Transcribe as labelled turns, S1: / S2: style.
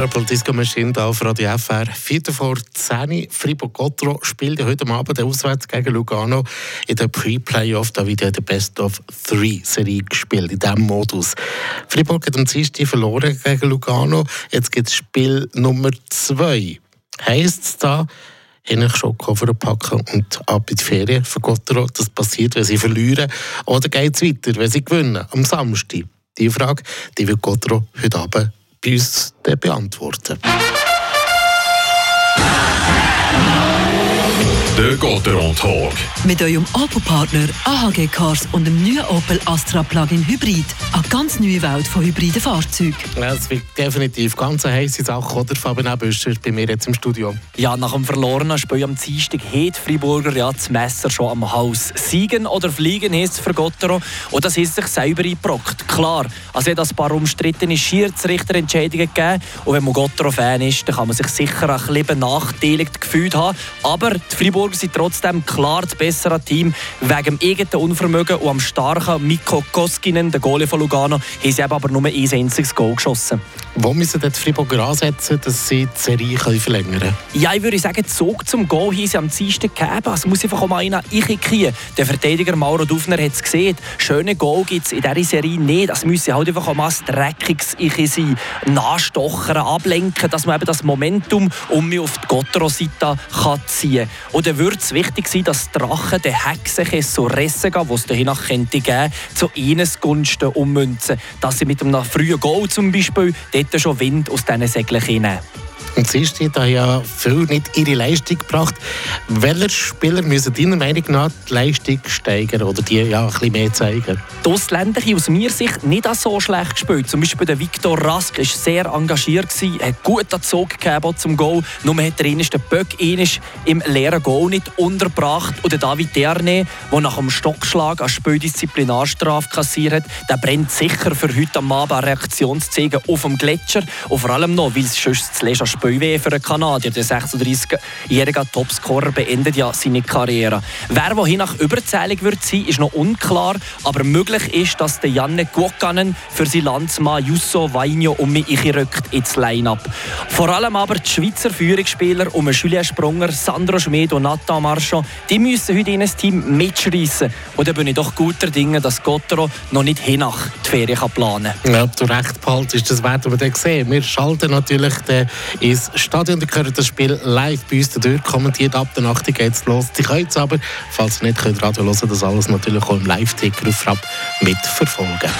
S1: Purple Disco Machine da auf Radio FR. Viertel vor 10 Fribourg-Gotro spielt ja heute Abend auswärts gegen Lugano in der Pre-Playoff. Da wird ja Best of Three Serie gespielt, in diesem Modus. Fribourg hat am Dienstag verloren gegen Lugano. Jetzt gibt es Spiel Nummer 2. Heisst es da, eigentlich schon Koffer packen und ab in die Ferien für Gotro? Das passiert, wenn sie verlieren. Oder geht es weiter, wenn sie gewinnen, am Samstag? Die Frage die wird Gotro heute Abend bei uns beantworten.
S2: Der Gotteron Talk.
S3: Mit eurem Opel-Partner AHG Cars und dem neuen Opel Astra Plug-in Hybrid. Eine ganz neue Welt von hybriden Fahrzeugen.
S1: Ja, es wird definitiv ganz eine heisse Sache, oder? Fabian Büscher bei mir jetzt im Studio.
S4: Ja, nach dem verlorenen Spiel am Dienstag hat Friburger ja das Messer schon am Haus. Siegen oder fliegen heisst es für Gottero. Und das ist sich selber eingebrockt. Klar, also hat ein paar umstrittene Schiedsrichterentscheidungen gegeben. Und wenn man Gottero-Fan ist, dann kann man sich sicher ein bisschen benachteiligt gefühlt haben. Aber die Friburger Freiburger sind trotzdem klar das bessere Team. Wegen dem eigenen Unvermögen und am starken Mikko Koskinen, der Goalie von Lugano, haben sie aber nur ein einziges Goal geschossen.
S1: Wo müssen die Freiburger ansetzen, dass sie die Serie verlängern können?
S4: Ja, ich würde sagen, Zug zum Goal haben sie am Dienstag gegeben. Es muss einfach mal einer reinkriegen. Der Verteidiger Mauro Dufner hat es gesehen. Schöne Goal gibt es in dieser Serie nicht. Das müsse halt einfach mal ein dreckiges Ich sein. Nachstochern, ablenken, dass man eben das Momentum um mich auf die Gottero-Seite ziehen kann. Und dann würde es wichtig sein, dass Drachen den Hexen so Ressen gehen, die es dahin geben könnte, zu ihnen Gunsten ummünzen. Dass sie mit einem frühen Goal zum Beispiel dort schon Wind aus diesen Segeln nehmen.
S1: Sie haben da ja viel nicht ihre Leistung gebracht. Welche Spieler müssen deiner Meinung nach die Leistung steigern oder die ja ein bisschen mehr zeigen?
S4: Die Ausländer haben aus meiner Sicht nicht so schlecht gespielt. Zum Beispiel der Viktor Rask war sehr engagiert, hat gut Zug gegeben zum Goal. Nur hat er den Böck im leeren Goal nicht unterbracht. Und David Derne, der nach dem Stockschlag als Spieldisziplinarstrafe kassiert hat, der brennt sicher für heute am Abend eine Reaktion auf dem Gletscher. Und vor allem noch, weil es sonst das Leger Spielweh für einen Kanadier. Der 36-jährige Topscorer beendet ja seine Karriere. Wer wohin nach überzählig wird sein, ist noch unklar, aber möglich ist, dass der Janne Guokkanen für sein Landsmann Jusso Vainio um mich rückt ins Line-Up. Vor allem aber die Schweizer Führungsspieler um Julien Sprunger, Sandro Schmid und Nathan Marchand, die müssen heute in ein Team mitschreissen. Und da bin ich doch guter Dinge, dass Gottero noch nicht hinach die Ferien planen
S1: kann. Ja, ob du recht behaltest, das werden wir dann sehen. Wir schalten natürlich ins Stadion. Ihr könnt das Spiel live bei uns durch kommentiert. Ab der Nacht geht es los. Sie können es aber, falls ihr nicht könnt Radio hören, das alles natürlich auch im Live-Ticker auf Frapp mitverfolgen.